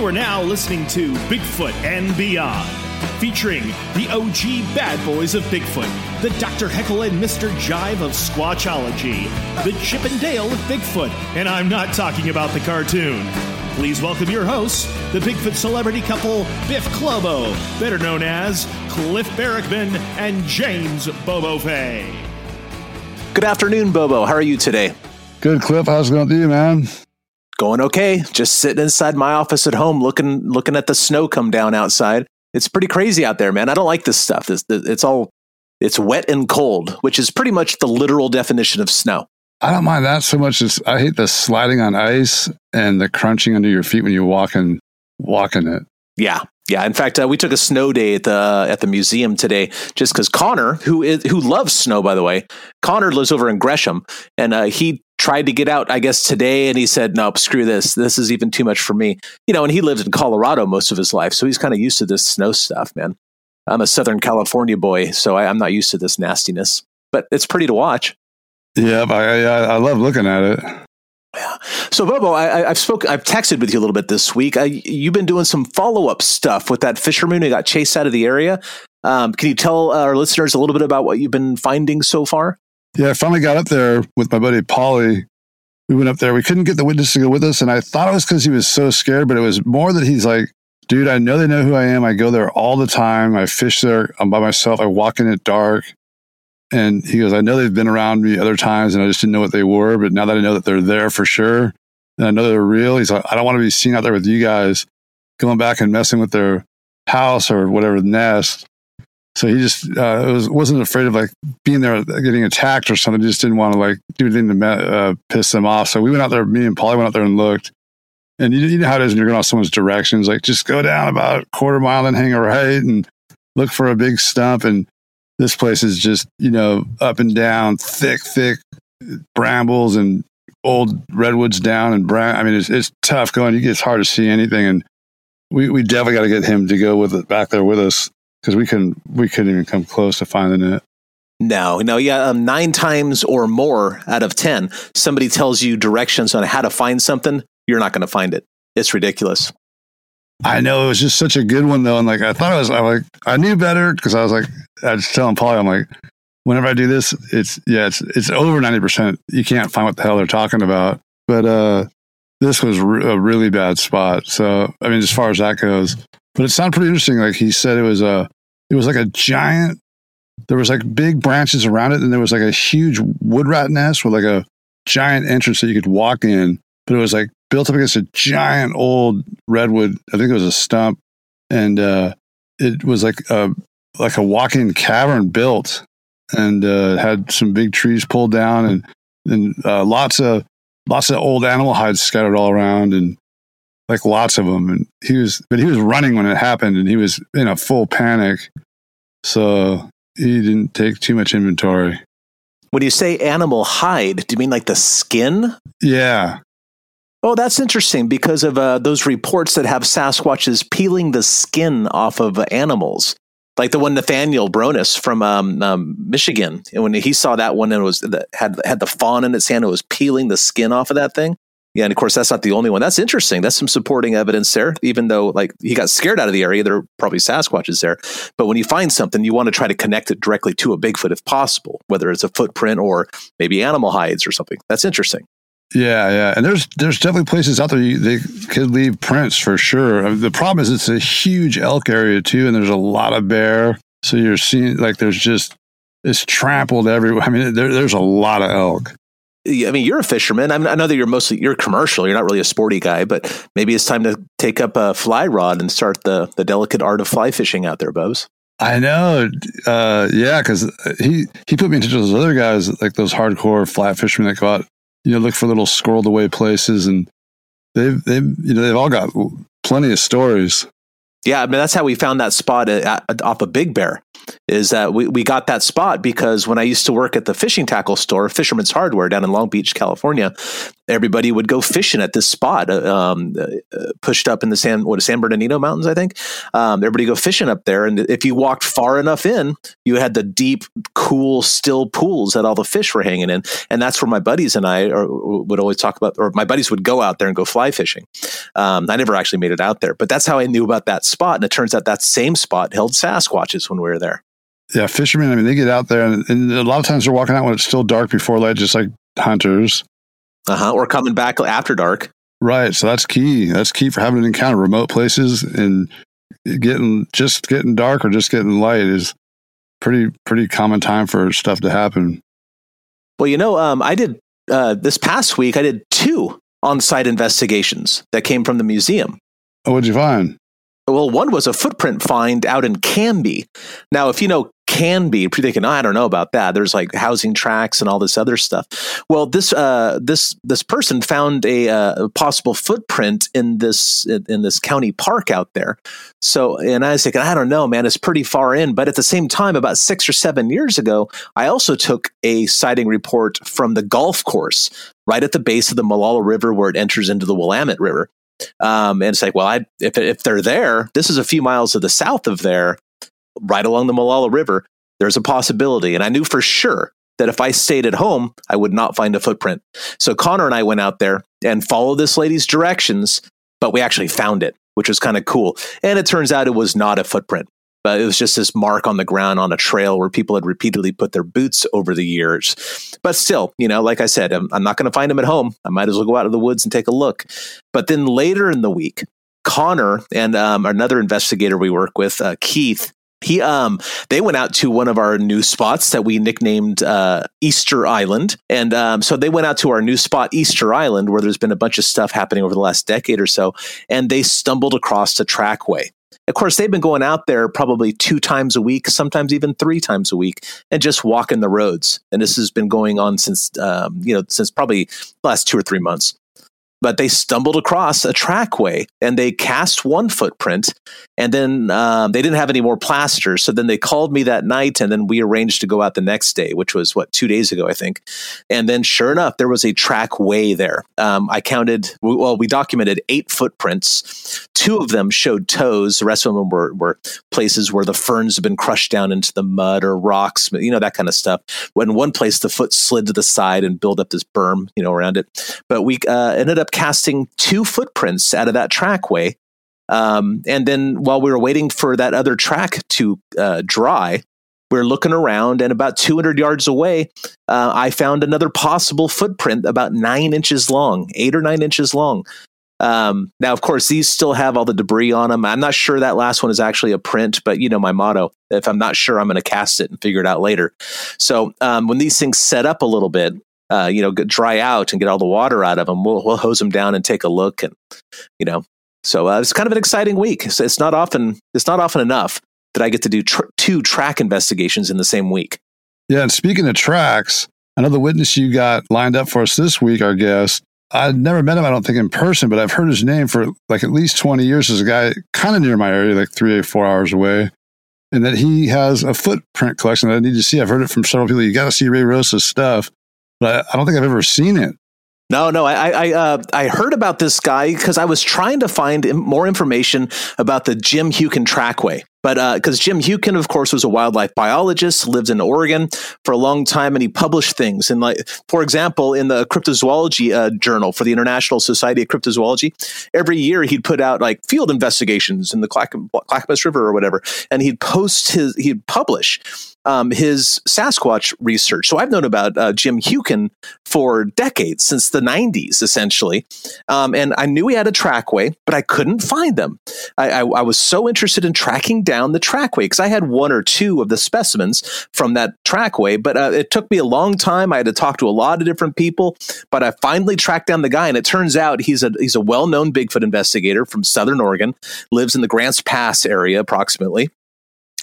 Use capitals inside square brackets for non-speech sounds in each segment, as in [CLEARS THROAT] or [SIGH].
You are now listening to Bigfoot and Beyond, featuring the OG bad boys of Bigfoot, the Dr. Heckle and Mr. Jive of Squatchology, the Chip and Dale of Bigfoot, and I'm not talking about the cartoon. Please welcome your hosts, the Bigfoot celebrity couple Biff Clobo, better known as Cliff Barackman and James Bobo Fay. Good afternoon, Bobo. How are you today? Good, Cliff. How's it going to you, man? Going okay. Just sitting inside my office at home, looking looking at the snow come down outside. It's pretty crazy out there, man. I don't like this stuff. It's, it's all it's wet and cold, which is pretty much the literal definition of snow. I don't mind that so much. As I hate the sliding on ice and the crunching under your feet when you walk and walking it. Yeah, yeah. In fact, uh, we took a snow day at the at the museum today, just because Connor, who is who loves snow, by the way, Connor lives over in Gresham, and uh, he tried to get out, I guess, today, and he said, "Nope, screw this. This is even too much for me." You know, and he lived in Colorado most of his life, so he's kind of used to this snow stuff, man. I'm a Southern California boy, so I, I'm not used to this nastiness, but it's pretty to watch. Yeah, I, I, I love looking at it. Yeah. So, Bobo, I, have spoke, I've texted with you a little bit this week. I, you've been doing some follow up stuff with that fisherman who got chased out of the area. Um, can you tell our listeners a little bit about what you've been finding so far? Yeah, I finally got up there with my buddy Polly. We went up there. We couldn't get the witness to go with us, and I thought it was because he was so scared, but it was more that he's like, "Dude, I know they know who I am. I go there all the time. I fish there. I'm by myself. I walk in at dark." And he goes, I know they've been around me other times and I just didn't know what they were. But now that I know that they're there for sure and I know they're real, he's like, I don't want to be seen out there with you guys going back and messing with their house or whatever nest. So he just uh, was, wasn't afraid of like being there, getting attacked or something. He just didn't want to like do anything to uh, piss them off. So we went out there, me and Polly went out there and looked. And you, you know how it is when you're going off someone's directions, like just go down about a quarter mile and hang a right and look for a big stump. And this place is just, you know, up and down, thick, thick brambles and old redwoods down and. I mean, it's, it's tough going. It's hard to see anything. And we, we definitely got to get him to go with it back there with us because we couldn't, we couldn't even come close to finding it. No, no, yeah, um, nine times or more out of 10, somebody tells you directions on how to find something, you're not going to find it. It's ridiculous. I know it was just such a good one though, and like I thought I was, I like I knew better because I was like I was telling Polly, I'm like, whenever I do this, it's yeah, it's it's over ninety percent. You can't find what the hell they're talking about, but uh, this was re- a really bad spot. So I mean, as far as that goes, but it sounded pretty interesting. Like he said, it was a it was like a giant. There was like big branches around it, and there was like a huge wood rat nest with like a giant entrance that you could walk in. But it was like built up against a giant old redwood. I think it was a stump, and uh, it was like a like a walk-in cavern built, and uh, had some big trees pulled down, and and uh, lots of lots of old animal hides scattered all around, and like lots of them. And he was, but he was running when it happened, and he was in a full panic, so he didn't take too much inventory. When you say animal hide, do you mean like the skin? Yeah, Oh, that's interesting because of uh, those reports that have Sasquatches peeling the skin off of animals, like the one Nathaniel Bronis from um, um, Michigan. And when he saw that one and it was had had the fawn in its hand, it was peeling the skin off of that thing. Yeah, and of course that's not the only one. That's interesting. That's some supporting evidence there. Even though like he got scared out of the area, there are probably Sasquatches there. But when you find something, you want to try to connect it directly to a Bigfoot if possible, whether it's a footprint or maybe animal hides or something. That's interesting. Yeah, yeah, and there's there's definitely places out there they could leave prints for sure. Uh, the problem is it's a huge elk area too, and there's a lot of bear. So you're seeing like there's just it's trampled everywhere. I mean, there, there's a lot of elk. I mean, you're a fisherman. I, mean, I know that you're mostly you're commercial. You're not really a sporty guy, but maybe it's time to take up a fly rod and start the the delicate art of fly fishing out there, Bubs. I know. Uh, yeah, because he he put me into those other guys, like those hardcore flat fishermen that go out, you know, look for little squirreled away places, and they've they've you know they've all got plenty of stories. Yeah, I mean that's how we found that spot at, at, off of Big Bear. Is that we, we got that spot because when I used to work at the fishing tackle store, Fisherman's Hardware down in Long Beach, California, everybody would go fishing at this spot, uh, um, uh, pushed up in the San what San Bernardino Mountains, I think. Um, everybody go fishing up there, and if you walked far enough in, you had the deep, cool, still pools that all the fish were hanging in, and that's where my buddies and I are, would always talk about, or my buddies would go out there and go fly fishing. Um, I never actually made it out there, but that's how I knew about that spot, and it turns out that same spot held Sasquatches when we were there. Yeah, fishermen. I mean, they get out there, and, and a lot of times they're walking out when it's still dark before light, just like hunters. Uh huh. Or coming back after dark. Right. So that's key. That's key for having an encounter. Remote places and getting just getting dark or just getting light is pretty pretty common time for stuff to happen. Well, you know, um, I did uh, this past week. I did two on-site investigations that came from the museum. Oh, what'd you find? Well, one was a footprint find out in Canby. Now, if you know Canby, thinking, oh, I don't know about that. There's like housing tracks and all this other stuff. Well, this uh, this this person found a, uh, possible footprint in this in this county park out there. So, and I was thinking, I don't know, man, it's pretty far in. But at the same time, about six or seven years ago, I also took a sighting report from the golf course right at the base of the Molalla River where it enters into the Willamette River. Um, and it's like, well, I, if, if they're there, this is a few miles to the south of there, right along the Molalla River. There's a possibility. And I knew for sure that if I stayed at home, I would not find a footprint. So Connor and I went out there and followed this lady's directions, but we actually found it, which was kind of cool. And it turns out it was not a footprint. But it was just this mark on the ground on a trail where people had repeatedly put their boots over the years. But still, you know, like I said, I'm, I'm not going to find them at home. I might as well go out of the woods and take a look. But then later in the week, Connor and um, another investigator we work with, uh, Keith, he um they went out to one of our new spots that we nicknamed uh, Easter Island, and um, so they went out to our new spot Easter Island, where there's been a bunch of stuff happening over the last decade or so, and they stumbled across a trackway. Of course, they've been going out there probably two times a week, sometimes even three times a week, and just walking the roads. And this has been going on since, um, you know, since probably the last two or three months but they stumbled across a trackway and they cast one footprint and then um, they didn't have any more plaster. So then they called me that night and then we arranged to go out the next day which was what two days ago i think. And then sure enough there was a trackway there. Um, i counted well we documented eight footprints. Two of them showed toes. The rest of them were, were places where the ferns have been crushed down into the mud or rocks you know that kind of stuff. When one place the foot slid to the side and built up this berm you know around it. But we uh, ended up casting two footprints out of that trackway. Um, and then while we were waiting for that other track to uh, dry, we are looking around, and about 200 yards away, uh, I found another possible footprint about nine inches long, eight or nine inches long. Um, now, of course, these still have all the debris on them. I'm not sure that last one is actually a print, but you know my motto: if I'm not sure, I'm going to cast it and figure it out later. So um, when these things set up a little bit, uh, you know, dry out and get all the water out of them, we'll, we'll hose them down and take a look. And, you know, so uh, it's kind of an exciting week. So it's not often, it's not often enough that I get to do tr- two track investigations in the same week. Yeah. And speaking of tracks, another witness you got lined up for us this week, our guest, I'd never met him, I don't think, in person, but I've heard his name for like at least 20 years as a guy kind of near my area, like three or four hours away. And that he has a footprint collection that I need to see. I've heard it from several people. You got to see Ray Rosa's stuff but I don't think I've ever seen it. No, no, I I, uh, I heard about this guy because I was trying to find more information about the Jim Hewkin Trackway. But because uh, Jim Hewkin, of course, was a wildlife biologist, lived in Oregon for a long time, and he published things. And like, for example, in the cryptozoology uh, journal for the International Society of Cryptozoology, every year he'd put out like field investigations in the Clackamas River or whatever, and he'd post his, he'd publish um, his Sasquatch research. So I've known about uh, Jim Hewkin for decades, since the 90s, essentially. Um, and I knew he had a trackway, but I couldn't find them. I, I, I was so interested in tracking down the trackway because I had one or two of the specimens from that trackway, but uh, it took me a long time. I had to talk to a lot of different people, but I finally tracked down the guy, and it turns out he's a he's a well known Bigfoot investigator from Southern Oregon, lives in the Grants Pass area approximately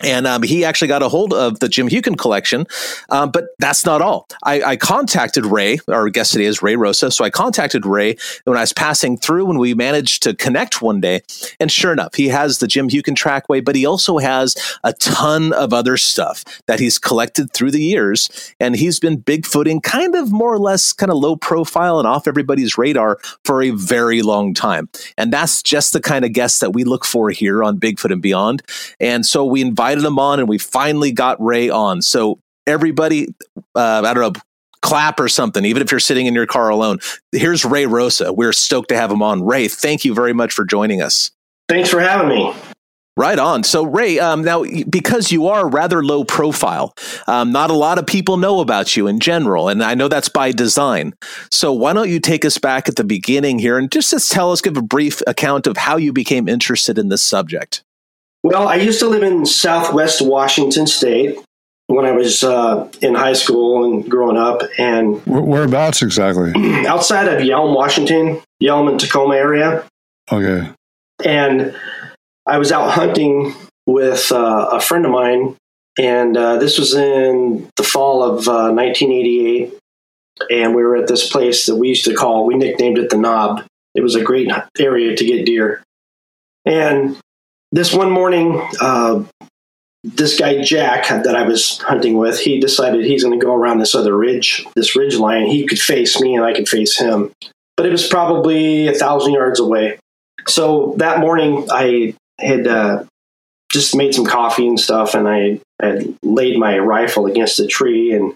and um, he actually got a hold of the Jim Hewkin collection. Um, but that's not all. I, I, contacted Ray, our guest today is Ray Rosa. So I contacted Ray when I was passing through, and we managed to connect one day. And sure enough, he has the Jim Hewkin trackway, but he also has a ton of other stuff that he's collected through the years. And he's been Bigfooting kind of more or less kind of low profile and off everybody's radar for a very long time. And that's just the kind of guest that we look for here on Bigfoot and Beyond. And so we invite invited him on, and we finally got Ray on. So everybody, uh, I don't know, clap or something, even if you're sitting in your car alone. Here's Ray Rosa. We're stoked to have him on. Ray, thank you very much for joining us. Thanks for having me. Right on. So, Ray, um, now because you are rather low profile, um, not a lot of people know about you in general, and I know that's by design. So, why don't you take us back at the beginning here and just, just tell us, give a brief account of how you became interested in this subject? Well, I used to live in Southwest Washington State when I was uh, in high school and growing up, and whereabouts exactly? [CLEARS THROAT] outside of Yelm, Washington, Yelm and Tacoma area. Okay. And I was out hunting with uh, a friend of mine, and uh, this was in the fall of 1988. Uh, and we were at this place that we used to call, we nicknamed it the Knob. It was a great area to get deer. And this one morning, uh, this guy Jack that I was hunting with, he decided he's going to go around this other ridge, this ridge line. He could face me and I could face him, but it was probably a thousand yards away. So that morning, I had uh, just made some coffee and stuff, and I had laid my rifle against a tree, and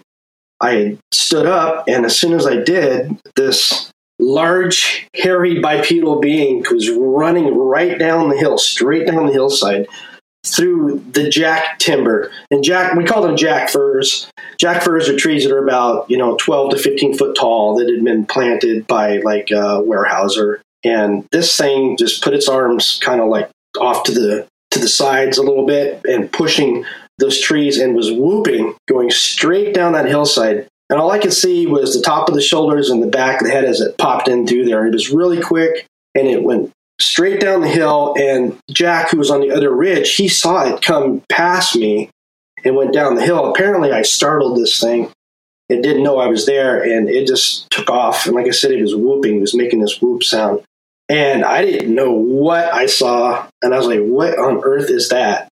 I stood up, and as soon as I did, this large, hairy bipedal being was running right down the hill, straight down the hillside through the jack timber. And jack, we call them jack firs. Jack firs are trees that are about, you know, 12 to 15 foot tall that had been planted by like a Weyerhaeuser. And this thing just put its arms kind of like off to the to the sides a little bit and pushing those trees and was whooping going straight down that hillside and all I could see was the top of the shoulders and the back of the head as it popped in through there. It was really quick and it went straight down the hill. And Jack, who was on the other ridge, he saw it come past me and went down the hill. Apparently, I startled this thing. It didn't know I was there and it just took off. And like I said, it was whooping, it was making this whoop sound. And I didn't know what I saw. And I was like, what on earth is that?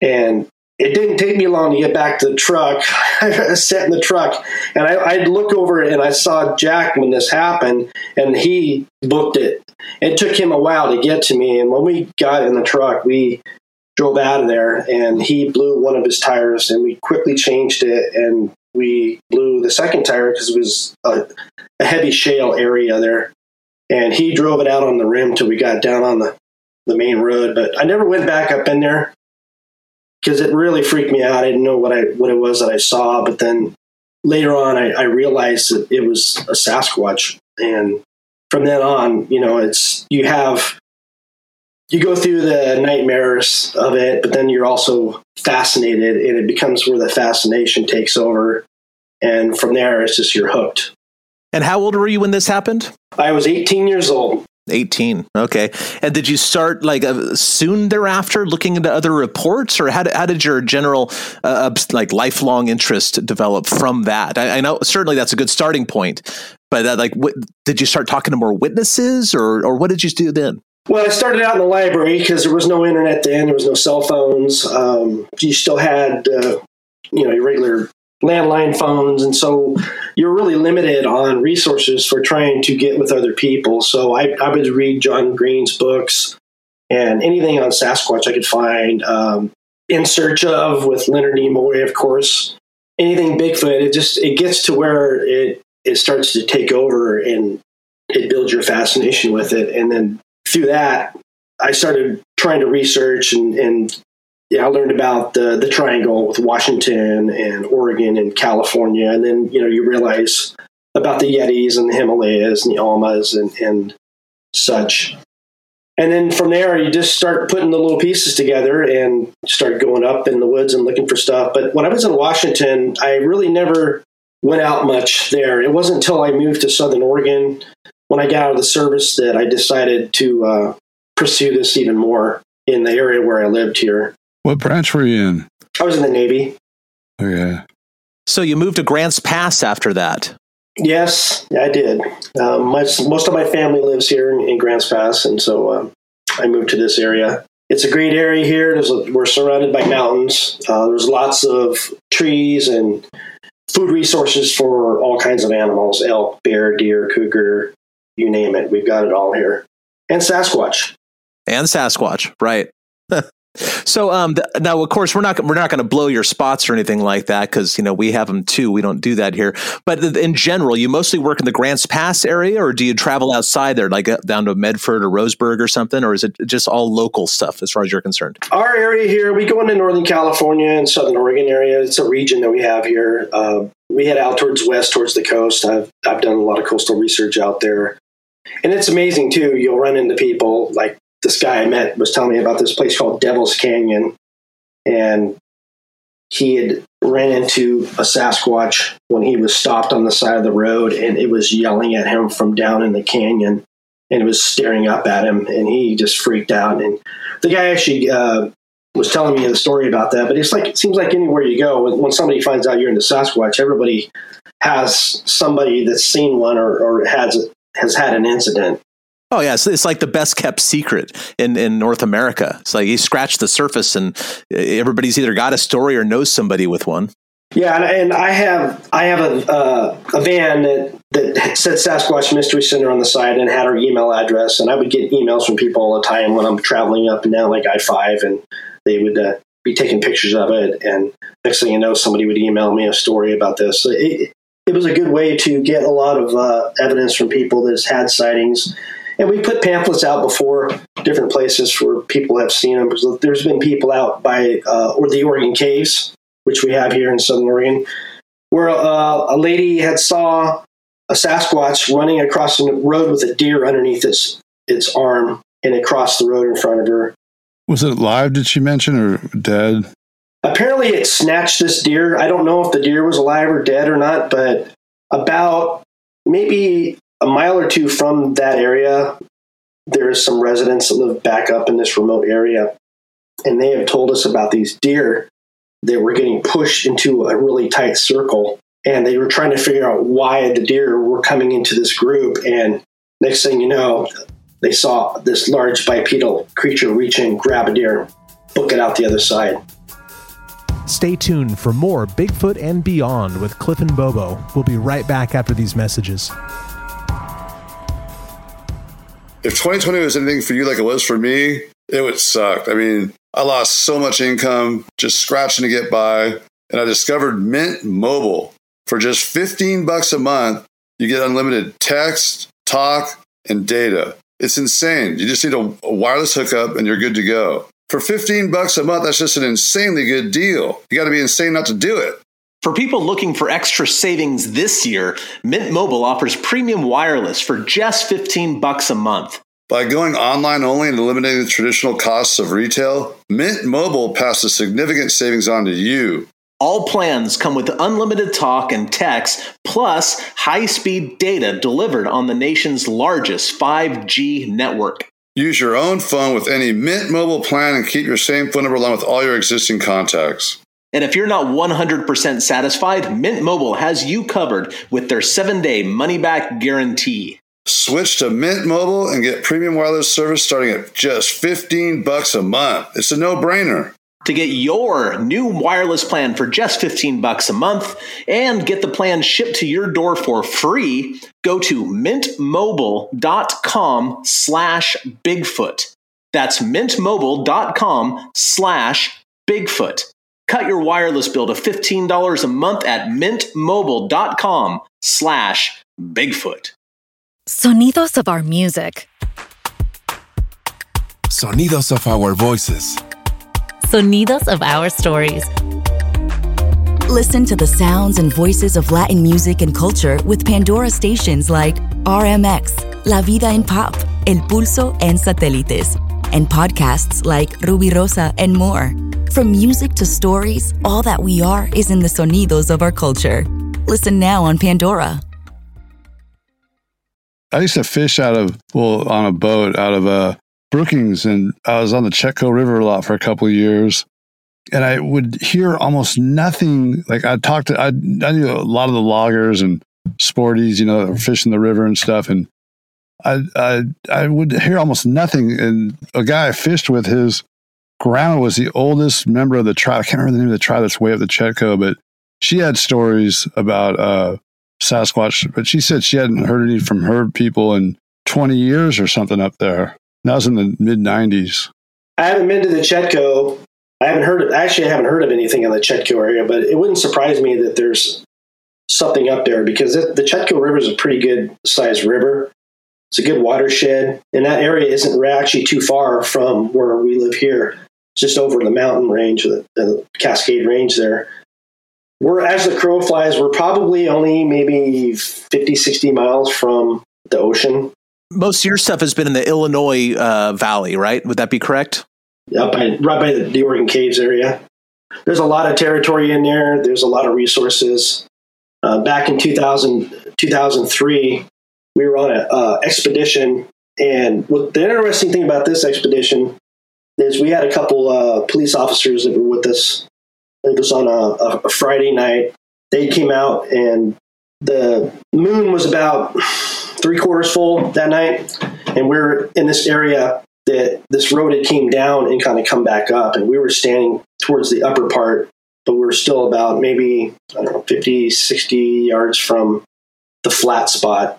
And it didn't take me long to get back to the truck. [LAUGHS] I sat in the truck and I, I'd look over and I saw Jack when this happened and he booked it. It took him a while to get to me. And when we got in the truck, we drove out of there and he blew one of his tires and we quickly changed it and we blew the second tire because it was a, a heavy shale area there. And he drove it out on the rim till we got down on the, the main road. But I never went back up in there because it really freaked me out. I didn't know what I what it was that I saw, but then later on, I, I realized that it was a Sasquatch, and from then on, you know, it's you have you go through the nightmares of it, but then you're also fascinated, and it becomes where the fascination takes over, and from there, it's just you're hooked. And how old were you when this happened? I was 18 years old. 18 okay and did you start like uh, soon thereafter looking into other reports or how did, how did your general uh, like lifelong interest develop from that I, I, know certainly that's a good starting point but like what, did you start talking to more witnesses or or what did you do then well, I started out in the library because there was no internet then. There was no cell phones. Um, you still had, uh, you know, your regular landline phones. And so you're really limited on resources for trying to get with other people. So I, I would read John Green's books and anything on Sasquatch I could find. Um, in search of with Leonard Nimoy, of course. Anything Bigfoot, it just it gets to where it it starts to take over and it builds your fascination with it. And then through that, I started trying to research and, and yeah, I learned about the the triangle with Washington and Oregon and California, and then you know you realize about the Yetis and the Himalayas and the Almas and, and such. And then from there, you just start putting the little pieces together and start going up in the woods and looking for stuff. But when I was in Washington, I really never went out much there. It wasn't until I moved to Southern Oregon when I got out of the service that I decided to uh, pursue this even more in the area where I lived here. What branch were you in? I was in the Navy. Okay. So you moved to Grants Pass after that. Yes, I did. Um, my, most of my family lives here in, in Grants Pass, and so uh, I moved to this area. It's a great area here. A, we're surrounded by mountains. Uh, there's lots of trees and food resources for all kinds of animals elk, bear, deer, cougar, you name it. We've got it all here. And Sasquatch. And Sasquatch, right. [LAUGHS] So um, now, of course, we're not we're not going to blow your spots or anything like that because you know we have them too. We don't do that here. But in general, you mostly work in the Grants Pass area, or do you travel outside there, like uh, down to Medford or Roseburg or something, or is it just all local stuff as far as you're concerned? Our area here, we go into Northern California and Southern Oregon area. It's a region that we have here. Uh, we head out towards west, towards the coast. I've I've done a lot of coastal research out there. And it's amazing too. You'll run into people like this guy I met was telling me about this place called Devil's Canyon, and he had ran into a Sasquatch when he was stopped on the side of the road, and it was yelling at him from down in the canyon, and it was staring up at him, and he just freaked out. And the guy actually uh, was telling me the story about that, but it's like it seems like anywhere you go, when somebody finds out you're into Sasquatch, everybody has somebody that's seen one or, or has has had an incident Oh yeah, it's, it's like the best kept secret in, in North America. It's like you scratch the surface, and everybody's either got a story or knows somebody with one. Yeah, and, and I have I have a uh, a van that that said Sasquatch Mystery Center on the side and had our email address, and I would get emails from people all the time when I'm traveling up and down like I five, and they would uh, be taking pictures of it, and next thing you know, somebody would email me a story about this. So it, it was a good way to get a lot of uh, evidence from people that's had sightings and we put pamphlets out before different places for people have seen them. Because there's been people out by uh, or the Oregon Caves, which we have here in Southern Oregon, where uh, a lady had saw a Sasquatch running across the road with a deer underneath its its arm, and it crossed the road in front of her. Was it live? Did she mention or dead? Apparently, it snatched this deer. I don't know if the deer was alive or dead or not, but about maybe a mile or two from that area, there is some residents that live back up in this remote area, and they have told us about these deer that were getting pushed into a really tight circle, and they were trying to figure out why the deer were coming into this group. And next thing you know, they saw this large bipedal creature reach in, grab a deer, book it out the other side. Stay tuned for more Bigfoot and Beyond with Cliff and Bobo. We'll be right back after these messages if 2020 was anything for you like it was for me, it would suck. I mean, I lost so much income just scratching to get by. And I discovered Mint Mobile. For just 15 bucks a month, you get unlimited text, talk, and data. It's insane. You just need a, wireless hookup and you're good to go. For 15 bucks a month, that's just an insanely good deal. You got to be insane not to do it. For people looking for extra savings this year, Mint Mobile offers premium wireless for just 15 bucks a month. By going online only and eliminating the traditional costs of retail, Mint Mobile passes significant savings on to you. All plans come with unlimited talk and text, plus high speed data delivered on the nation's largest 5G network. Use your own phone with any Mint Mobile plan and keep your same phone number along with all your existing contacts. And if you're not 100% satisfied, Mint Mobile has you covered with their seven day money back guarantee. Switch to Mint Mobile and get premium wireless service starting at just 15 bucks a month. It's a no-brainer. To get your new wireless plan for just 15 bucks a month and get the plan shipped to your door for free, go to mintmobile.com slash Bigfoot. That's mintmobile.com slash Bigfoot. Cut your wireless bill to $15 a month at mintmobile.com slash Bigfoot. Sonidos of our music. Sonidos of our voices. Sonidos of our stories. Listen to the sounds and voices of Latin music and culture with Pandora stations like RMX, La Vida en Pop, El Pulso, and Satélites, and podcasts like Ruby Rosa and more. From music to stories, all that we are is in the sonidos of our culture. Listen now on Pandora. I used to fish out of, well, on a boat out of uh, Brookings, and I was on the Chetco River a lot for a couple of years. and I would hear almost nothing. Like I talked to, I, I knew a lot of the loggers and sporties, you know, fishing the river and stuff. And I, I, I would hear almost nothing. And a guy I fished with, his grandma was the oldest member of the tribe. I can't remember the name of the tribe that's way up the Chetco, but she had stories about uh, Sasquatch. But she said she hadn't heard any from her people in 20 years or something up there. That was in the mid 90s. I haven't been to the Chetco. I haven't heard. Of, actually, I haven't heard of anything in the Chetco area, but it wouldn't surprise me that there's something up there because it, the Chetco River is a pretty good sized river. It's a good watershed, and that area isn't actually too far from where we live here. Just over the mountain range, the, the Cascade Range there. We're, as the crow flies, we're probably only maybe 50, 60 miles from the ocean. Most of your stuff has been in the Illinois uh, Valley, right? Would that be correct? Up by, right by the, the Oregon Caves area. There's a lot of territory in there. There's a lot of resources. Uh, back in 2000, 2003, we were on an uh, expedition. And what the interesting thing about this expedition is we had a couple uh, police officers that were with us. It was on a, a Friday night. They came out, and the moon was about three quarters full that night. And we we're in this area that this road had came down and kind of come back up. And we were standing towards the upper part but we are still about maybe, I don't know, 50, 60 yards from the flat spot.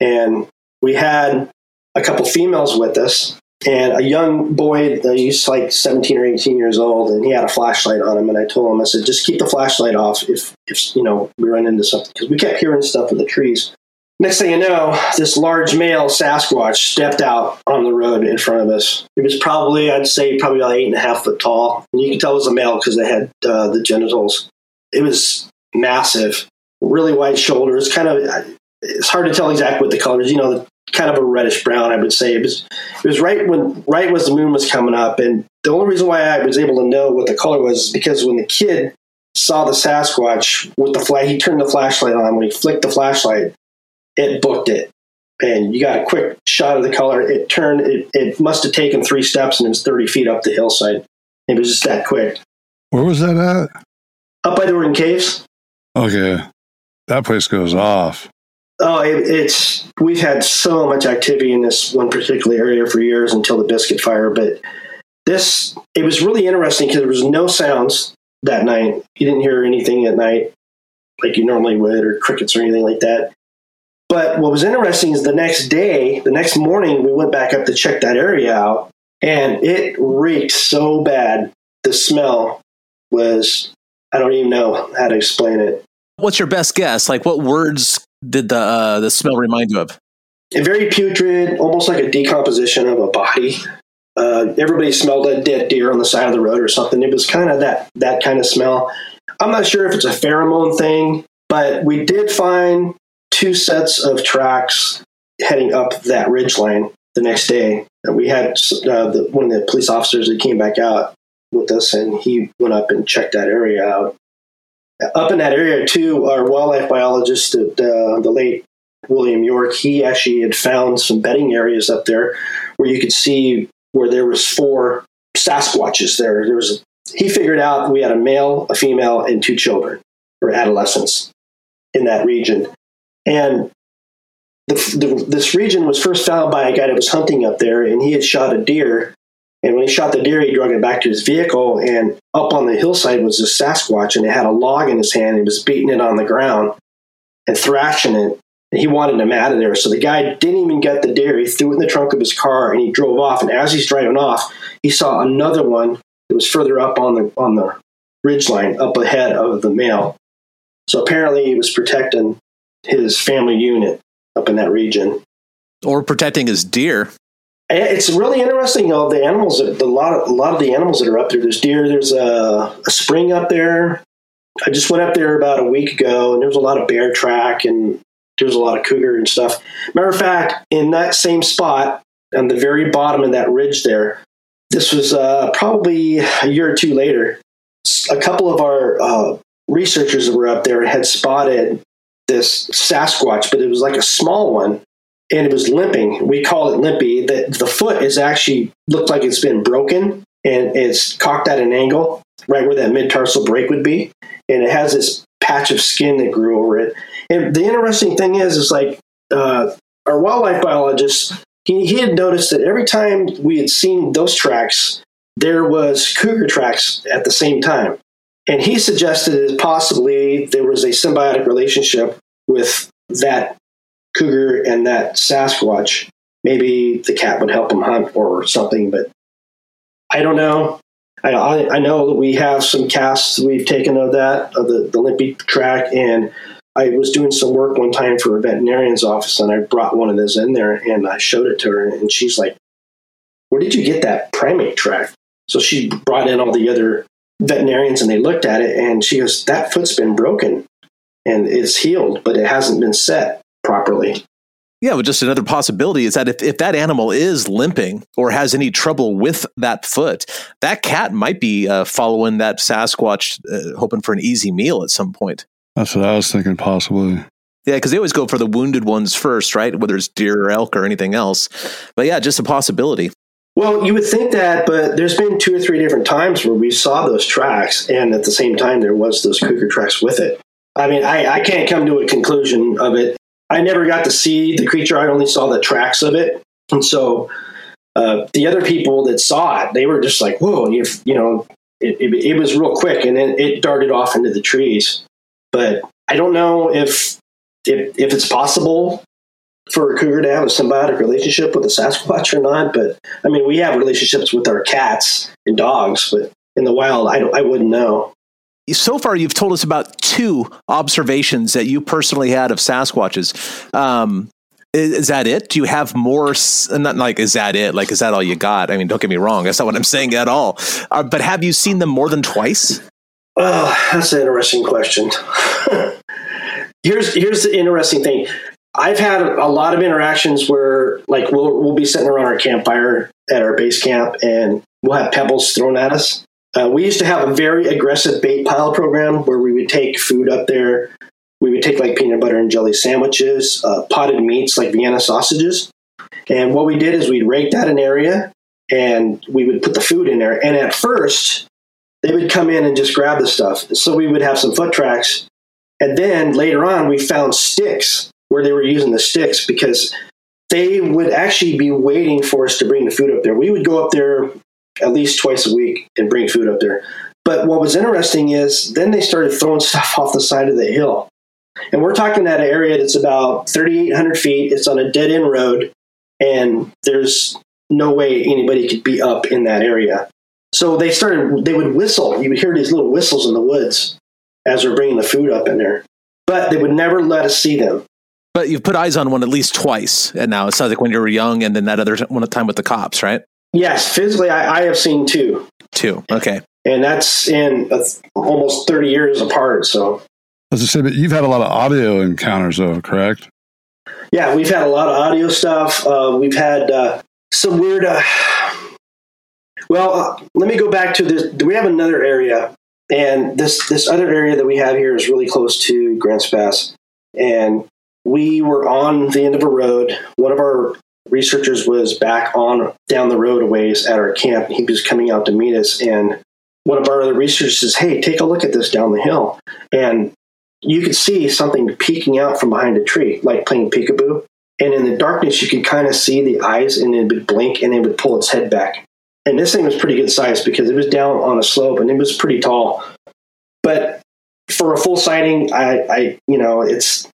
And we had a couple females with us and a young boy, he's like 17 or 18 years old, and he had a flashlight on him. And I told him, I said, just keep the flashlight off if, if you know, we run into something. Because we kept hearing stuff in the trees. Next thing you know, this large male Sasquatch stepped out on the road in front of us. He was probably, I'd say, probably about eight and a half foot tall. And you can tell it was a male because they had uh, the genitals. It was massive, really wide shoulders. Kind of, it's hard to tell exactly what the colors. You know, kind of a reddish brown, I would say. It was, it was right when, right as the moon was coming up. And the only reason why I was able to know what the color was is because when the kid saw the Sasquatch with the flag, he turned the flashlight on. When he flicked the flashlight, it booked it. And you got a quick shot of the color. It turned, it, it must have taken three steps and it was 30 feet up the hillside. It was just that quick. Where was that at? Up by the Oregon Caves. Okay. That place goes off. Oh, it, it's we've had so much activity in this one particular area for years until the biscuit fire. But this, it was really interesting because there was no sounds that night. You didn't hear anything at night like you normally would, or crickets or anything like that. But what was interesting is the next day, the next morning, we went back up to check that area out, and it reeked so bad. The smell was, I don't even know how to explain it. What's your best guess? Like, what words did the uh, the smell remind you of? Very putrid, almost like a decomposition of a body. Uh, everybody smelled a dead deer on the side of the road or something. It was kind of that that kind of smell. I'm not sure if it's a pheromone thing, but we did find two sets of tracks heading up that ridge line the next day. We had uh, the, one of the police officers that came back out with us, and he went up and checked that area out. Up in that area, too, our wildlife biologist, at, uh, the late William York, he actually had found some bedding areas up there where you could see where there was four Sasquatches there. There was he figured out we had a male, a female, and two children or adolescents in that region. And the, the, this region was first found by a guy that was hunting up there, and he had shot a deer. And when he shot the deer, he drug it back to his vehicle, and up on the hillside was a Sasquatch, and it had a log in his hand. And he was beating it on the ground and thrashing it. And he wanted him out of there. So the guy didn't even get the deer. He threw it in the trunk of his car, and he drove off. And as he's driving off, he saw another one that was further up on the on the ridge line, up ahead of the male. So apparently, he was protecting his family unit up in that region. Or protecting his deer. It's really interesting. All the animals, a lot of a lot of the animals that are up there. There's deer. There's a, a spring up there. I just went up there about a week ago, and there was a lot of bear track, and there was a lot of cougar and stuff. Matter of fact, in that same spot, on the very bottom of that ridge there, this was uh, probably a year or two later. A couple of our uh, researchers that were up there had spotted this Sasquatch, but it was like a small one and it was limping. We call it limpy. The, the foot is actually looked like it's been broken and it's cocked at an angle. right where that mid tarsal break would be, and it has this patch of skin that grew over it. And the interesting thing is, is like uh, our wildlife biologist, he, he had noticed that every time we had seen those tracks, there was cougar tracks at the same time. And he suggested that possibly there was a symbiotic relationship with that cougar and that Sasquatch. Maybe the cat would help him hunt or something, but I don't know. I, I know that we have some casts we've taken of that, of the, the limpy track, and I was doing some work one time for a veterinarian's office, and I brought one of those in there, and I showed it to her, and she's like, "Where did you get that primate track?" So she brought in all the other veterinarians, and they looked at it, and she goes, "That foot's been broken, and it's healed, but it hasn't been set properly." Yeah, but just another possibility is that if, if that animal is limping or has any trouble with that foot, that cat might be uh, following that Sasquatch, uh, hoping for an easy meal at some point. That's what I was thinking, possibly. Yeah, because they always go for the wounded ones first, right? Whether it's deer or elk or anything else. But yeah, just a possibility. Well, you would think that, but there's been two or three different times where we saw those tracks, and at the same time, there was those cougar tracks with it. I mean, I, I can't come to a conclusion of it I never got to see the creature. I only saw the tracks of it. And so uh, the other people that saw it, they were just like, whoa, you you know, it, it, it, was real quick and then it darted off into the trees. But I don't know if, if, if it's possible for a cougar to have a symbiotic relationship with a Sasquatch or not. But I mean, we have relationships with our cats and dogs, but in the wild, I, I wouldn't know so far you've told us about two observations that you personally had of Sasquatches. Um, is, is, that it? Do you have more? Not like is that it? Like is that all you got? I mean, don't get me wrong. That's not what I'm saying at all. Uh, but have you seen them more than twice? Oh, that's an interesting question. [LAUGHS] here's here's the interesting thing. I've had a lot of interactions where, like, we'll we'll be sitting around our campfire at our base camp, and we'll have pebbles thrown at us, uh, we used to have a very aggressive bait pile program where we would take food up there. We would take like peanut butter and jelly sandwiches, uh, potted meats like Vienna sausages. And what we did is we'd rake out an area and we would put the food in there. And at first, they would come in and just grab the stuff. So we would have some foot tracks. And then later on, we found sticks where they were using the sticks because they would actually be waiting for us to bring the food up there. We would go up there at least twice a week and bring food up there. But what was interesting is then they started throwing [LAUGHS] stuff off the side of the hill. And we're talking that area that's about 3,800 feet. It's on a dead end road, and there's no way anybody could be up in that area. So they started, they would whistle. You would hear these little whistles in the woods as they're bringing the food up in there. But they would never let us see them. But you've put eyes on one at least twice. And now it sounds like when you were young and then that other one time with the cops, right? Yes, physically, I, I have seen two. Two. Okay. And that's in almost 30 years apart. So, as I said, but you've had a lot of audio encounters, though, correct? Yeah, we've had a lot of audio stuff. Uh, we've had uh, some weird. Uh, well, uh, let me go back to this. We have another area, and this this other area that we have here is really close to Grants Pass, and we were on the end of a road. One of our researchers was back on down the road a ways at our camp. He was coming out to meet us, and one of our other researchers says, "Hey, take a look at this down the hill." And you could see something peeking out from behind a tree, like playing peekaboo. And in the darkness, you could kind of see the eyes, and it would blink, and it would pull its head back. And this thing was pretty good size because it was down on a slope, and it was pretty tall. But for a full sighting, I, I you know, it's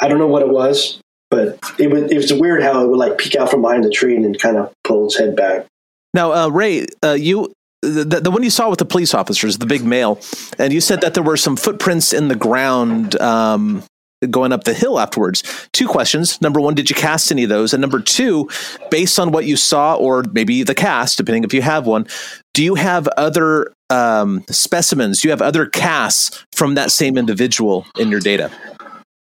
I don't know what it was but it was it was weird how it would like peek out from behind the tree and then kind of pull its head back. Now, uh, Ray, uh, you the, the one you saw with the police officers, the big male, and you said that there were some footprints in the ground um, going up the hill afterwards. Two questions. Number one, did you cast any of those? And number two, based on what you saw, or maybe the cast, depending if you have one, do you have other um, specimens? Do you have other casts from that same individual in your data?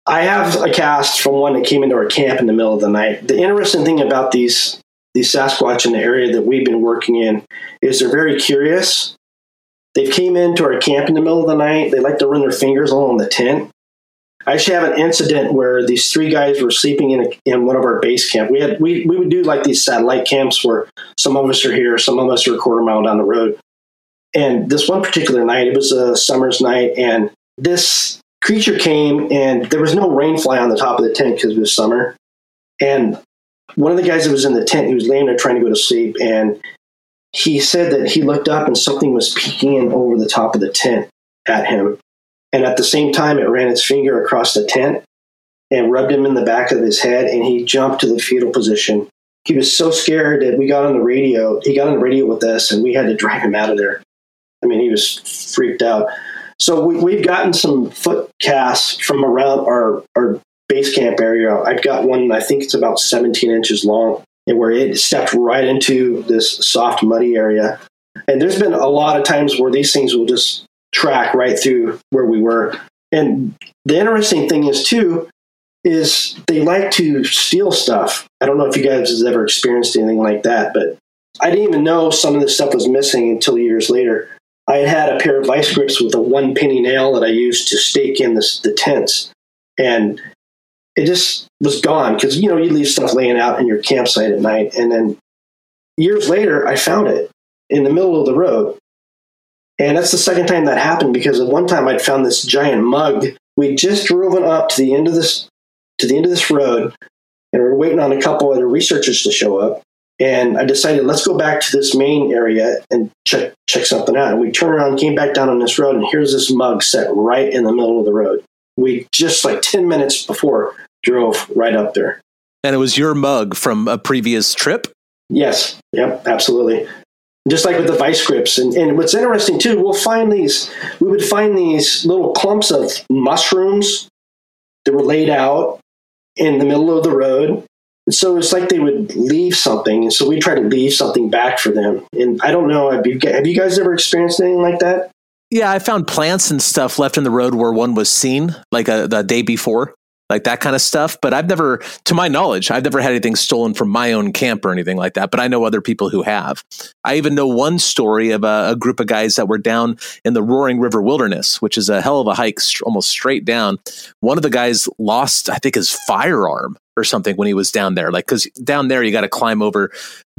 I have a cast from one that came into our camp in the middle of the night. The interesting thing about these these Sasquatch in the area that we've been working in is they're very curious. They've came into our camp in the middle of the night. They like to run their fingers along the tent. I actually have an incident where these three guys were sleeping in, a, in one of our base camp. We had we, we would do like these satellite camps where some of us are here, some of us are a quarter mile down the road. And this one particular night, it was a summer's night, and this creature came, and there was no rain fly on the top of the tent because it was summer. And one of the guys that was in the tent, he was laying there trying to go to sleep, and he said that he looked up and something was peeking in over the top of the tent at him. And at the same time, it ran its finger across the tent and rubbed him in the back of his head, and he jumped to the fetal position. He was so scared that we got on the radio. He got on the radio with us, and we had to drive him out of there. I mean, he was freaked out. So we, have gotten some foot casts from around our, our base camp area. I've got one, I think it's about 17 inches long, and where it stepped right into this soft, muddy area. And there's been a lot of times where these things will just track right through where we were. And the interesting thing is, too, is they like to steal stuff. I don't know if you guys have ever experienced anything like that, but I didn't even know some of this stuff was missing until years later. I had had a pair of vice grips with a one penny nail that I used to stake in the, the tents, and it just was gone because you know you leave stuff laying out in your campsite at night, and then years later I found it in the middle of the road, and that's the second time that happened because at one time I'd found this giant mug. We'd just driven up to the end of this to the end of this road, and we are waiting on a couple other researchers to show up. And I decided let's go back to this main area and check check something out. And we turned around, came back down on this road, and here's this mug set right in the middle of the road. We just like ten minutes before drove right up there. And it was your mug from a previous trip. Yes. Yep. Absolutely. Just like with the vice grips. And, and what's interesting too, we'll find these, we would find these little clumps of mushrooms that were laid out in the middle of the road. So it's like they would leave something. And so we try to leave something back for them. And I don't know, have you, have you guys ever experienced anything like that? Yeah, I found plants and stuff left in the road where one was seen, like a, the day before like that kind of stuff. But I've never, to my knowledge, I've never had anything stolen from my own camp or anything like that. But I know other people who have. I even know one story of a, a group of guys that were down in the Roaring River Wilderness, which is a hell of a hike, almost straight down. One of the guys lost, I think, his firearm or something when he was down there. Like, because down there, you got to climb over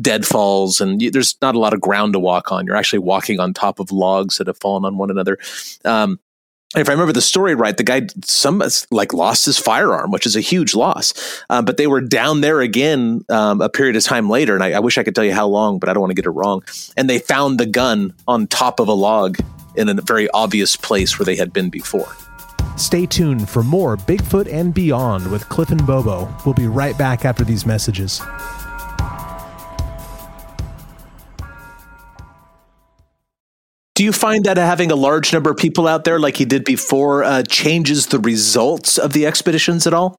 deadfalls and you, there's not a lot of ground to walk on. You're actually walking on top of logs that have fallen on one another. Um, if I remember the story right, the guy some like lost his firearm, which is a huge loss. Um, but they were down there again um, a period of time later, and I, I, wish I could tell you how long, but I don't want to get it wrong. And they found the gun on top of a log in a very obvious place where they had been before. Stay tuned for more Bigfoot and Beyond with Cliff and Bobo. We'll be right back after these messages. Do you find that having a large number of people out there, like you did before, uh, changes the results of the expeditions at all?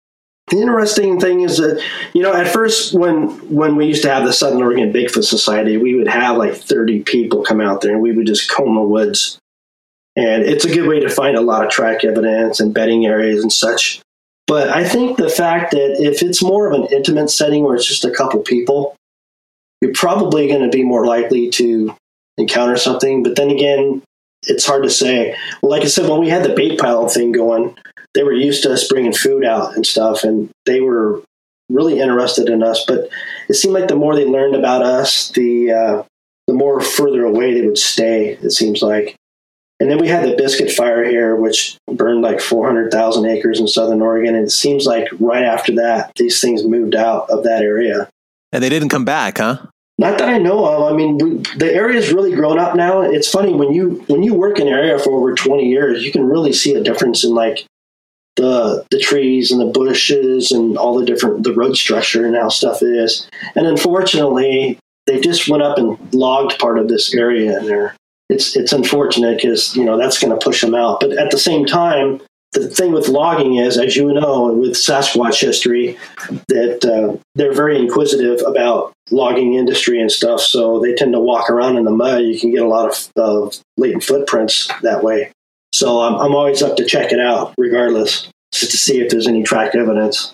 The interesting thing is that you know at first when when we used to have the Southern Oregon Bigfoot Society, we would have like thirty people come out there, and we would just comb the woods. And it's a good way to find a lot of track evidence and bedding areas and such. But I think the fact that if it's more of an intimate setting where it's just a couple people, you're probably going to be more likely to encounter something. But then again, it's hard to say. Well, like I said, when we had the bait pile thing going, they were used to us bringing food out and stuff, and they were really interested in us. But it seemed like the more they learned about us, the uh, the more further away they would stay. It seems like. And then we had the biscuit fire here, which burned like 400,000 acres in southern Oregon. And it seems like right after that, these things moved out of that area. And they didn't come back, huh? Not that I know of. I mean, we, the area's really grown up now. It's funny when you when you work in an area for over twenty years, you can really see a difference in like the the trees and the bushes and all the different the road structure and how stuff is. And unfortunately, they just went up and logged part of this area, and there. It's it's unfortunate because you know that's going to push them out. But at the same time, the thing with logging is, as you know, with Sasquatch history, that uh, they're very inquisitive about logging industry and stuff. So they tend to walk around in the mud. You can get a lot of uh, latent footprints that way. So I'm, I'm always up to check it out, regardless, just to see if there's any track evidence.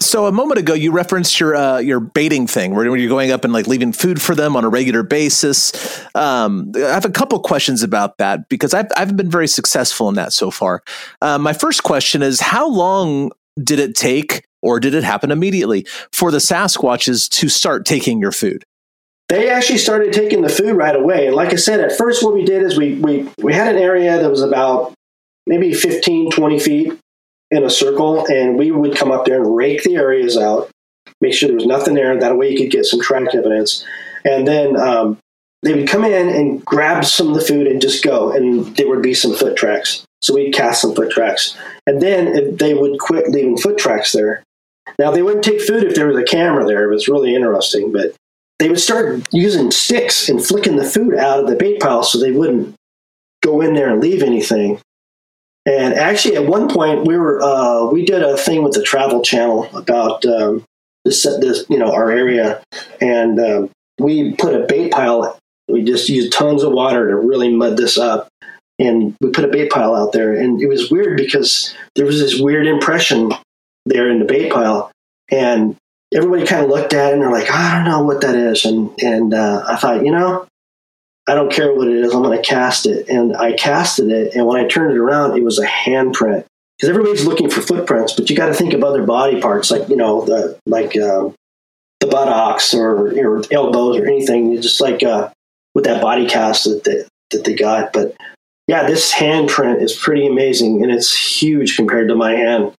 So a moment ago, you referenced your uh, your baiting thing, where you're going up and like leaving food for them on a regular basis. Um, I have a couple questions about that because I've, I haven't been very successful in that so far. Uh, my first question is, how long did it take, or did it happen immediately, for the Sasquatches to start taking your food? they actually started taking the food right away. And like I said, at first, what we did is we, we, we had an area that was about maybe 15, 20 feet in a circle, and we would come up there and rake the areas out, make sure there was nothing there. That way you could get some track evidence. And then um, they would come in and grab some of the food and just go, and there would be some foot tracks. So we'd cast some foot tracks. And then they would quit leaving foot tracks there. Now, they wouldn't take food if there was a camera there. It was really interesting, but they would start using sticks and flicking the food out of the bait pile so they wouldn't go in there and leave anything. And actually, at one point, we were uh, we did a thing with the Travel Channel about um, this, this, you know, our area, and um, we put a bait pile. We just used tons of water to really mud this up, and we put a bait pile out there. And it was weird because there was this weird impression there in the bait pile, and everybody kind of looked at it and they're like, I don't know what that is. And and uh, I thought, you know, I don't care what it is. I'm going to cast it. And I casted it. And when I turned it around, it was a handprint. Because everybody's looking for footprints, but you got to think of other body parts, like you know, the like um, the buttocks or, or elbows or anything. Just like uh, with that body cast that they, that they got. But yeah, this handprint is pretty amazing, and it's huge compared to my hand.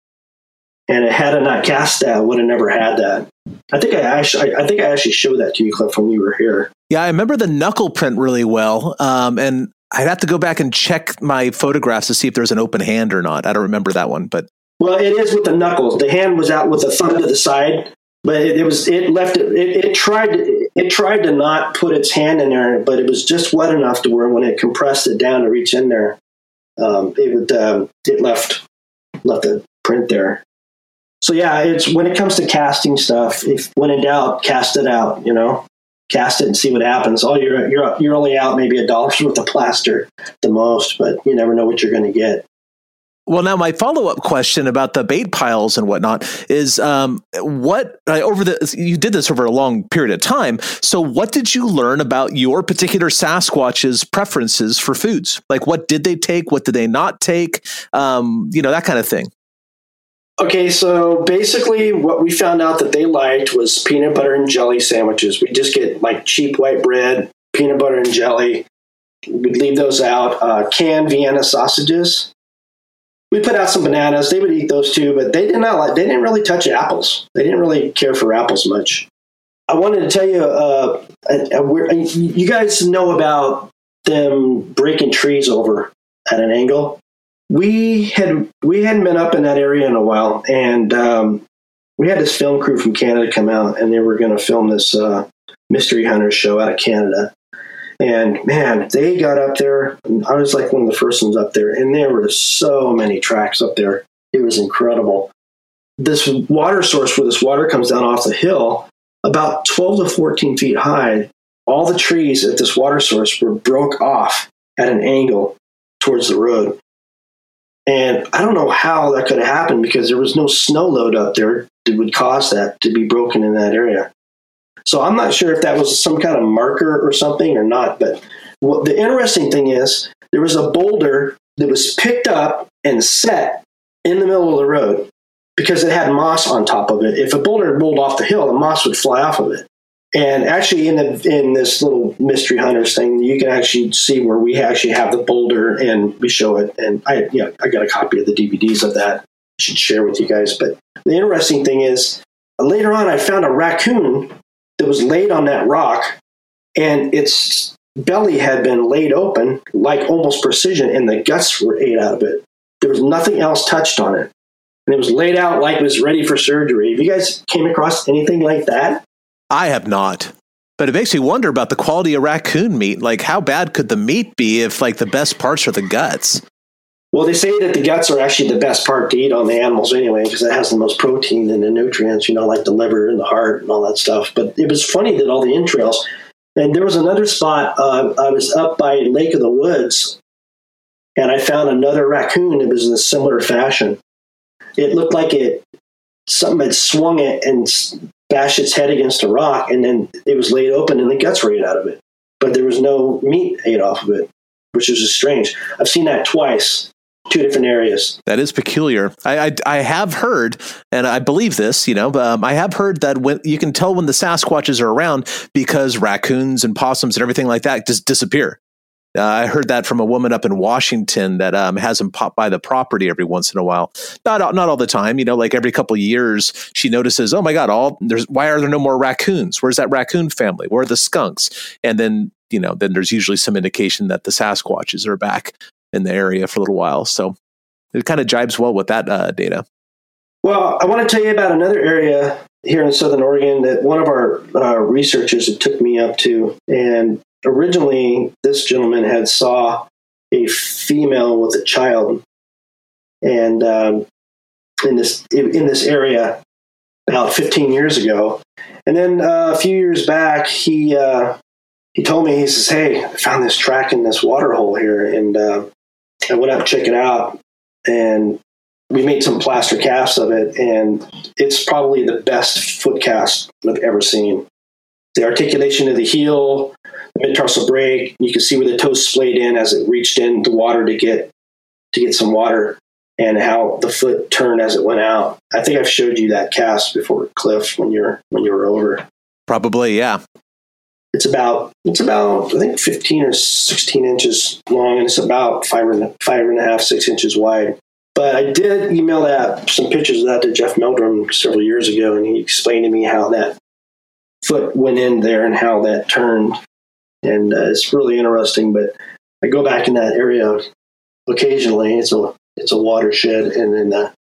And had I not cast that, I would have never had that. I think I actually, I think I actually showed that to you, Cliff, when you were here. Yeah, I remember the knuckle print really well, um, and I'd have to go back and check my photographs to see if there's an open hand or not. I don't remember that one, but well, it is with the knuckles. The hand was out with the thumb to the side, but it, it was it left it, it, tried to, it tried to not put its hand in there, but it was just wet enough to where when it compressed it down to reach in there, um, it would um, it left left the print there so yeah, it's when it comes to casting stuff. If when in doubt, cast it out. You know, cast it and see what happens. Oh, you're you're you're only out maybe a dollar [LAUGHS] worth of plaster the most, but you never know what you're going to get. Well, now my follow up question about the bait piles and whatnot is um, what uh, over the you did this over a long period of time. So, what did you learn about your particular Sasquatch's preferences for foods? Like, what did they take? What did they not take? Um, you know, that kind of thing. Okay, so basically, what we found out that they liked was peanut butter and jelly sandwiches. We just get like cheap white bread, peanut butter and jelly. We'd leave those out. Uh, canned Vienna sausages. We put out some bananas. They would eat those too, but they did not like. They didn't really touch apples. They didn't really care for apples much. I wanted to tell you, uh, a, a, you guys know about them breaking trees over at an angle we had we hadn't been up in that area in a while, and um, we had this film crew from Canada come out, and they were going to film this uh, mystery hunters show out of Canada. And man, they got up there. I was like one of the first ones up there, and there were so many tracks up there. It was incredible. This water source, where this water comes down off the hill, about 12 to 14 feet high, all the trees at this water source were broke off at an angle towards the road. And I don't know how that could have happened because there was no snow load up there that would cause that to be broken in that area. So I'm not sure if that was some kind of marker or something or not. But what the interesting thing is, there was a boulder that was picked up and set in the middle of the road because it had moss on top of it. If a boulder rolled off the hill, the moss would fly off of it. And actually, in the in this little mystery hunters thing, you can actually see where we actually have the boulder and we show it. And I, yeah, I got a copy of the DVDs of that. I should share with you guys. But the interesting thing is, uh, later on, I found a raccoon that was laid on that rock, and its belly had been laid open, like almost precision, and the guts were ate out of it. There was nothing else touched on it, and it was laid out like it was ready for surgery. Have you guys came across anything like that? I have not. But it makes me wonder about the quality of raccoon meat. Like, how bad could the meat be if, like, the best parts are the guts? Well, they say that the guts are actually the best part to eat on the animals anyway, because it has the most protein and the nutrients, you know, like the liver and the heart and all that stuff. But it was funny that all the entrails. And there was another spot. Uh, I was up by Lake of the Woods, and I found another raccoon. It was in a similar fashion. It looked like it something had swung it and bashed its head against a rock, and then it was laid open and the guts ate out of it. But there was no meat ate off of it, which is just strange. I've seen that twice. two different areas. That is peculiar. I, I, I have heard, and I believe this. You know, um, I have heard that when you can tell when the Sasquatches are around because raccoons and possums and everything like that just disappear. Uh, I heard that from a woman up in Washington that um, has them pop by the property every once in a while. Not not all the time, you know. Like every couple years, she notices, oh my god, all there's why are there no more raccoons? Where's that raccoon family? Where are the skunks? And then you know, then there's usually some indication that the Sasquatches are back in the area for a little while. So it kind of jibes well with that uh, data. Well, I want to tell you about another area here in Southern Oregon that one of our uh, researchers took me up to, and originally this gentleman had saw a female with a child, and um, in this in this area about 15 years ago, and then uh, a few years back he uh, he told me he says, "Hey, I found this track in this water hole here, and uh, I went out to check it out, and we made some plaster casts of it, and it's probably the best foot cast I've ever seen. The articulation of the heel, the metatarsal break, you can see where the toe splayed in as it reached in the water to get to get some water, and how the foot turned as it went out. I think I've showed you that cast before, Cliff, when you're when you were over. Probably, yeah. It's about it's about I think 15 or 16 inches long, and it's about five and five and a half six inches wide. But I did email that some pictures of that to Jeff Meldrum several years ago, and he explained to me how that foot went in there and how that turned, and uh, it's really interesting. But I go back in that area occasionally. It's a it's a watershed, and then uh,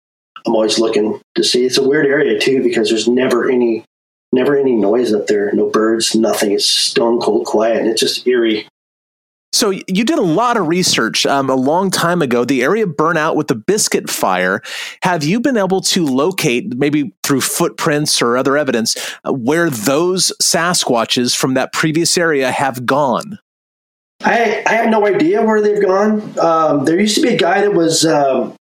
I'm always looking to see. It's a weird area too because there's never any never any noise up there. No birds, nothing. It's stone cold quiet, and it's just eerie. So you did a lot of research um, a long time ago. The area burnout with the Biscuit Fire. Have you been able to locate, maybe through footprints or other evidence, uh, where those Sasquatches from that previous area have gone? I, I have no idea where they've gone. Um, there used to be a guy that was um,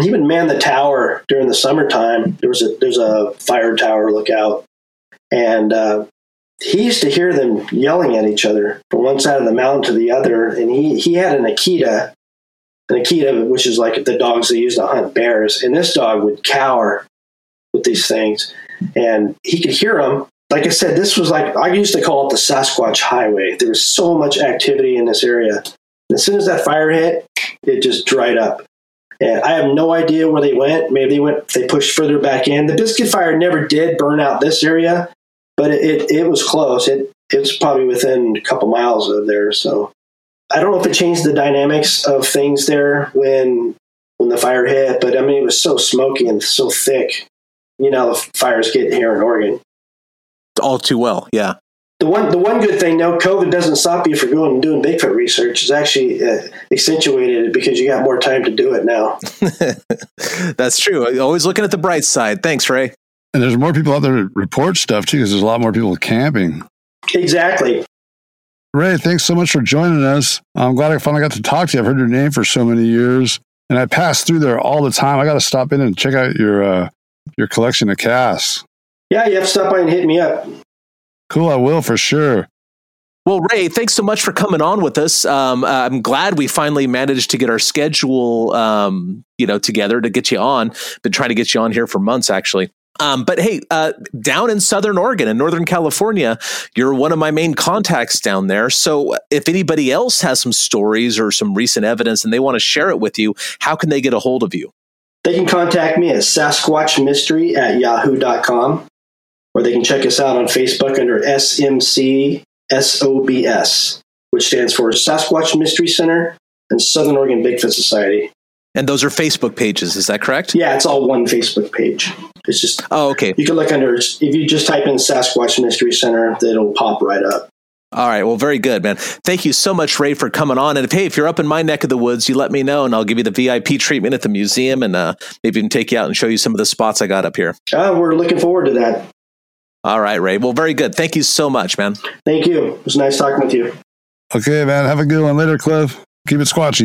he would man the tower during the summertime. There was a there's a fire tower lookout, and uh, he used to hear them yelling at each other from one side of the mountain to the other. And he, he had an Akita, an Akita, which is like the dogs they use to hunt bears. And this dog would cower with these things. And he could hear them. Like I said, this was like, I used to call it the Sasquatch Highway. There was so much activity in this area. And as soon as that fire hit, it just dried up. And I have no idea where they went. Maybe they went, they pushed further back in. The Biscuit Fire never did burn out this area, but it, it, it was close. It it's probably within a couple miles of there. So I don't know if it changed the dynamics of things there when when the fire hit, but I mean it was so smoky and so thick. You know, the fires get here in Oregon. All too well, yeah. The one, the one good thing, no, COVID doesn't stop you from going and doing Bigfoot research. It's actually uh, accentuated because you got more time to do it now. [LAUGHS] That's true. Always looking at the bright side. Thanks, Ray. And there's more people out there to report stuff too, because there's a lot more people camping. Exactly. Ray, thanks so much for joining us. I'm glad I finally got to talk to you. I've heard your name for so many years, and I pass through there all the time. I got to stop in and check out your uh, your collection of casts. Yeah, you have to stop by and hit me up. Cool, I will for sure. Well, Ray, thanks so much for coming on with us. Um, I'm glad we finally managed to get our schedule, um, you know, together to get you on. Been trying to get you on here for months, actually. Um, but hey, uh, down in Southern Oregon and Northern California, you're one of my main contacts down there. So if anybody else has some stories or some recent evidence and they want to share it with you, how can they get a hold of you? They can contact me at Sasquatch Mystery at yahoo.com, or they can check us out on Facebook under SMC SOBS, which stands for Sasquatch Mystery Center and Southern Oregon Bigfoot Society. And those are Facebook pages, is that correct? Yeah, it's all one Facebook page. It's just oh, okay. You can look under if you just type in Sasquatch Mystery Center, it'll pop right up. All right. Well, very good, man. Thank you so much, Ray, for coming on. And if hey, if you're up in my neck of the woods, you let me know, and I'll give you the VIP treatment at the museum, and uh, maybe even take you out and show you some of the spots I got up here. Uh, we're looking forward to that. All right, Ray. Well, very good. Thank you so much, man. Thank you. It was nice talking with you. Okay, man. Have a good one later, Cliff. Keep it squatchy.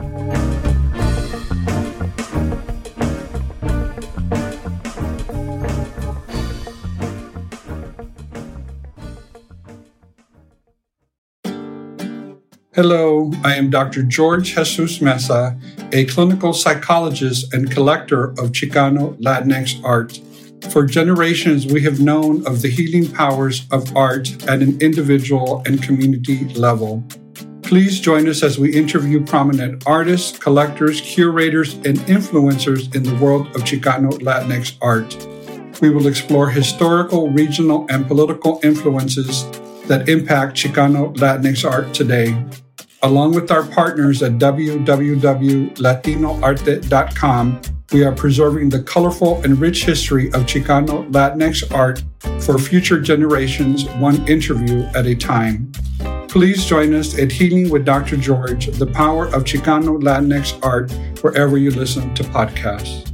Hello, I am Dr. George Jesus Mesa, a clinical psychologist and collector of Chicano Latinx art. For generations, we have known of the healing powers of art at an individual and community level. Please join us as we interview prominent artists, collectors, curators, and influencers in the world of Chicano Latinx art. We will explore historical, regional, and political influences that impact Chicano Latinx art today. Along with our partners at www.latinoarte.com, we are preserving the colorful and rich history of Chicano Latinx art for future generations, one interview at a time. Please join us at Healing with Dr. George, the power of Chicano Latinx art, wherever you listen to podcasts.